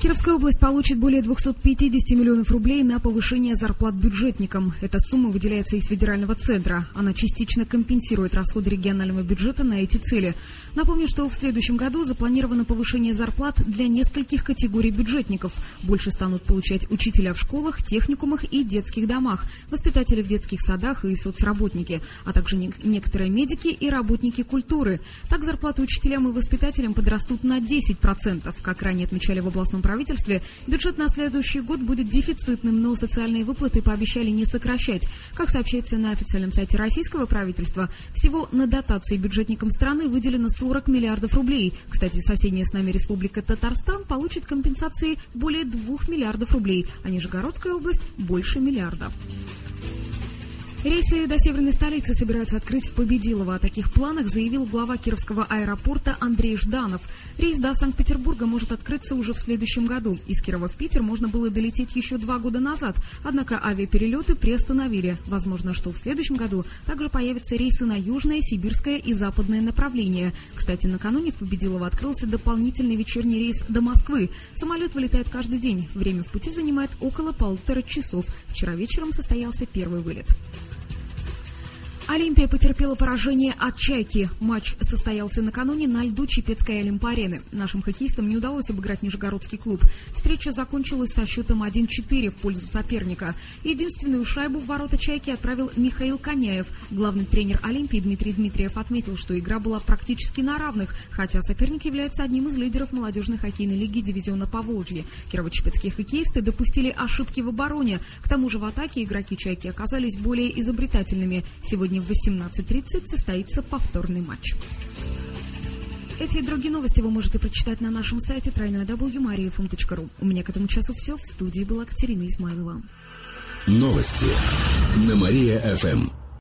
Кировская область получит более 250 миллионов рублей на повышение зарплат бюджетникам. Эта сумма выделяется из федерального центра. Она частично компенсирует расходы регионального бюджета на эти цели. Напомню, что в следующем году запланировано повышение зарплат для нескольких категорий бюджетников. Больше станут получать учителя в школах, техникумах и детских домах, воспитатели в детских садах и соцработники, а также не некоторые медики и работники культуры. Так зарплаты учителям и воспитателям подрастут на 10%. Как ранее отмечали в областном правительстве, бюджет на следующий год будет дефицитным, но социальные выплаты пообещали не сокращать. Как сообщается на официальном сайте российского правительства, всего на дотации бюджетникам страны выделено 40 миллиардов рублей. Кстати, соседняя с нами республика Татарстан получит компенсации более 2 миллиардов рублей, а Нижегородская область больше миллиарда. Рейсы до северной столицы собираются открыть в Победилово. О таких планах заявил глава Кировского аэропорта Андрей Жданов. Рейс до Санкт-Петербурга может открыться уже в следующем году. Из Кирова в Питер можно было долететь еще два года назад, однако авиаперелеты приостановили. Возможно, что в следующем году также появятся рейсы на южное, сибирское и западное направление. Кстати, накануне в Победилово открылся дополнительный вечерний рейс до Москвы. Самолет вылетает каждый день. Время в пути занимает около полутора часов. Вчера вечером состоялся первый вылет. Олимпия потерпела поражение от «Чайки». Матч состоялся накануне на льду Чепецкой Олимпарены. Нашим хоккеистам не удалось обыграть Нижегородский клуб. Встреча закончилась со счетом 1-4 в пользу соперника. Единственную шайбу в ворота «Чайки» отправил Михаил Коняев. Главный тренер Олимпии Дмитрий Дмитриев отметил, что игра была практически на равных, хотя соперник является одним из лидеров молодежной хоккейной лиги дивизиона Поволжье. Кирово-Чепецкие хоккеисты допустили ошибки в обороне. К тому же в атаке игроки «Чайки» оказались более изобретательными. Сегодня Сегодня в 18.30 состоится повторный матч. Эти и другие новости вы можете прочитать на нашем сайте www.mariafm.ru. У меня к этому часу все. В студии была Катерина Измайлова. Новости на Мария-ФМ.